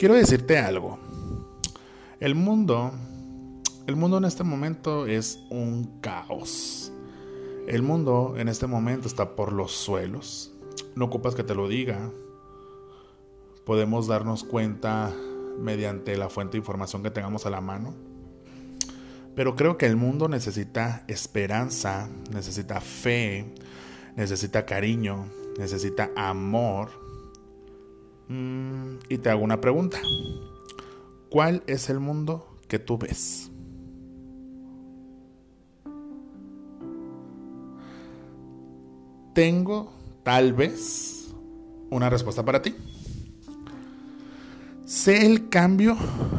Quiero decirte algo. El mundo, el mundo en este momento es un caos. El mundo en este momento está por los suelos. No ocupas que te lo diga. Podemos darnos cuenta mediante la fuente de información que tengamos a la mano. Pero creo que el mundo necesita esperanza, necesita fe, necesita cariño, necesita amor. Mm, y te hago una pregunta. ¿Cuál es el mundo que tú ves? Tengo tal vez una respuesta para ti. Sé el cambio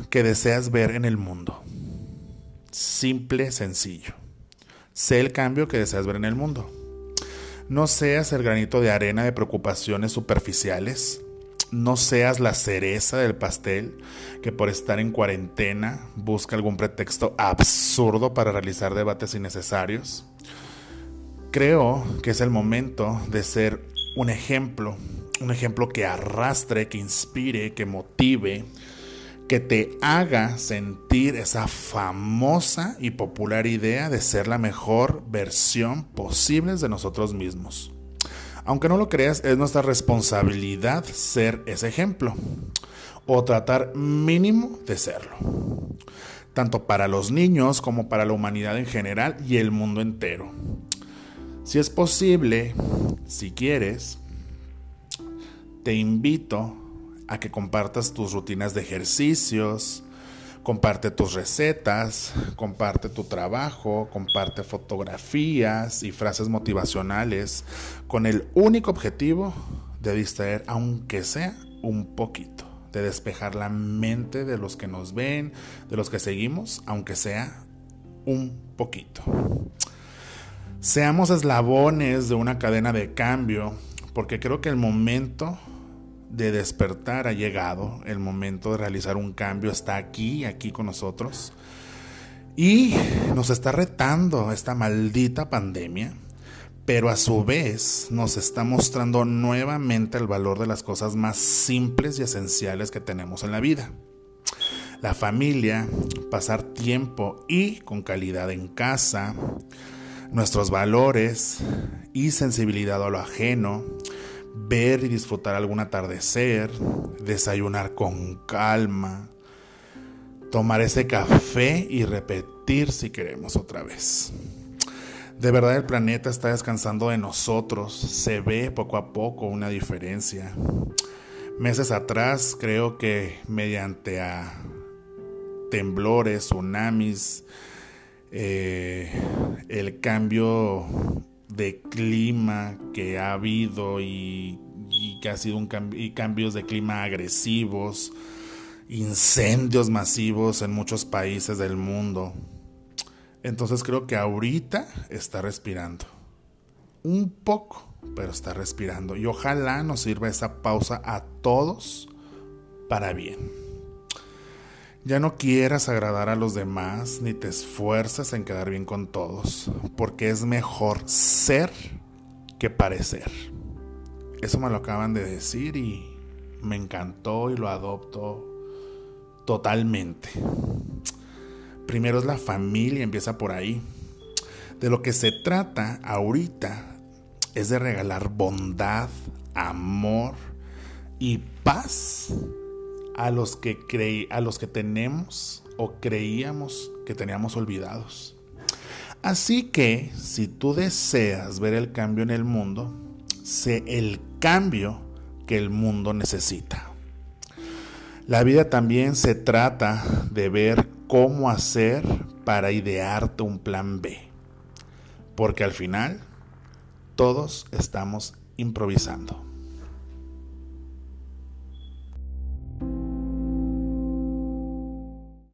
que deseas ver en el mundo. Simple, sencillo. Sé el cambio que deseas ver en el mundo. No seas el granito de arena de preocupaciones superficiales. No seas la cereza del pastel que por estar en cuarentena busca algún pretexto absurdo para realizar debates innecesarios. Creo que es el momento de ser un ejemplo un ejemplo que arrastre, que inspire, que motive, que te haga sentir esa famosa y popular idea de ser la mejor versión posible de nosotros mismos. Aunque no lo creas, es nuestra responsabilidad ser ese ejemplo o tratar mínimo de serlo, tanto para los niños como para la humanidad en general y el mundo entero. Si es posible, si quieres, te invito a que compartas tus rutinas de ejercicios, comparte tus recetas, comparte tu trabajo, comparte fotografías y frases motivacionales con el único objetivo de distraer, aunque sea un poquito, de despejar la mente de los que nos ven, de los que seguimos, aunque sea un poquito. Seamos eslabones de una cadena de cambio, porque creo que el momento de despertar ha llegado, el momento de realizar un cambio está aquí, aquí con nosotros. Y nos está retando esta maldita pandemia, pero a su vez nos está mostrando nuevamente el valor de las cosas más simples y esenciales que tenemos en la vida. La familia, pasar tiempo y con calidad en casa, nuestros valores y sensibilidad a lo ajeno, ver y disfrutar algún atardecer, desayunar con calma, tomar ese café y repetir si queremos otra vez. De verdad el planeta está descansando de nosotros, se ve poco a poco una diferencia. Meses atrás creo que mediante a temblores, tsunamis, eh, el cambio de clima que ha habido y, que ha sido un y cambios de clima agresivos, incendios masivos en muchos países del mundo. Entonces creo que ahorita está respirando. Un poco, pero está respirando. Y ojalá nos sirva esa pausa a todos para bien. Ya no quieras agradar a los demás ni te esfuerces en quedar bien con todos, porque es mejor ser que parecer. Eso me lo acaban de decir y me encantó y lo adopto totalmente. Primero es la familia, empieza por ahí. De lo que se trata ahorita es de regalar bondad, amor y paz a los que creí, a los que tenemos o creíamos que teníamos olvidados. Así que si tú deseas ver el cambio en el mundo, sé el cambio que el mundo necesita. La vida también se trata de ver cómo hacer para idearte un plan B. Porque al final todos estamos improvisando.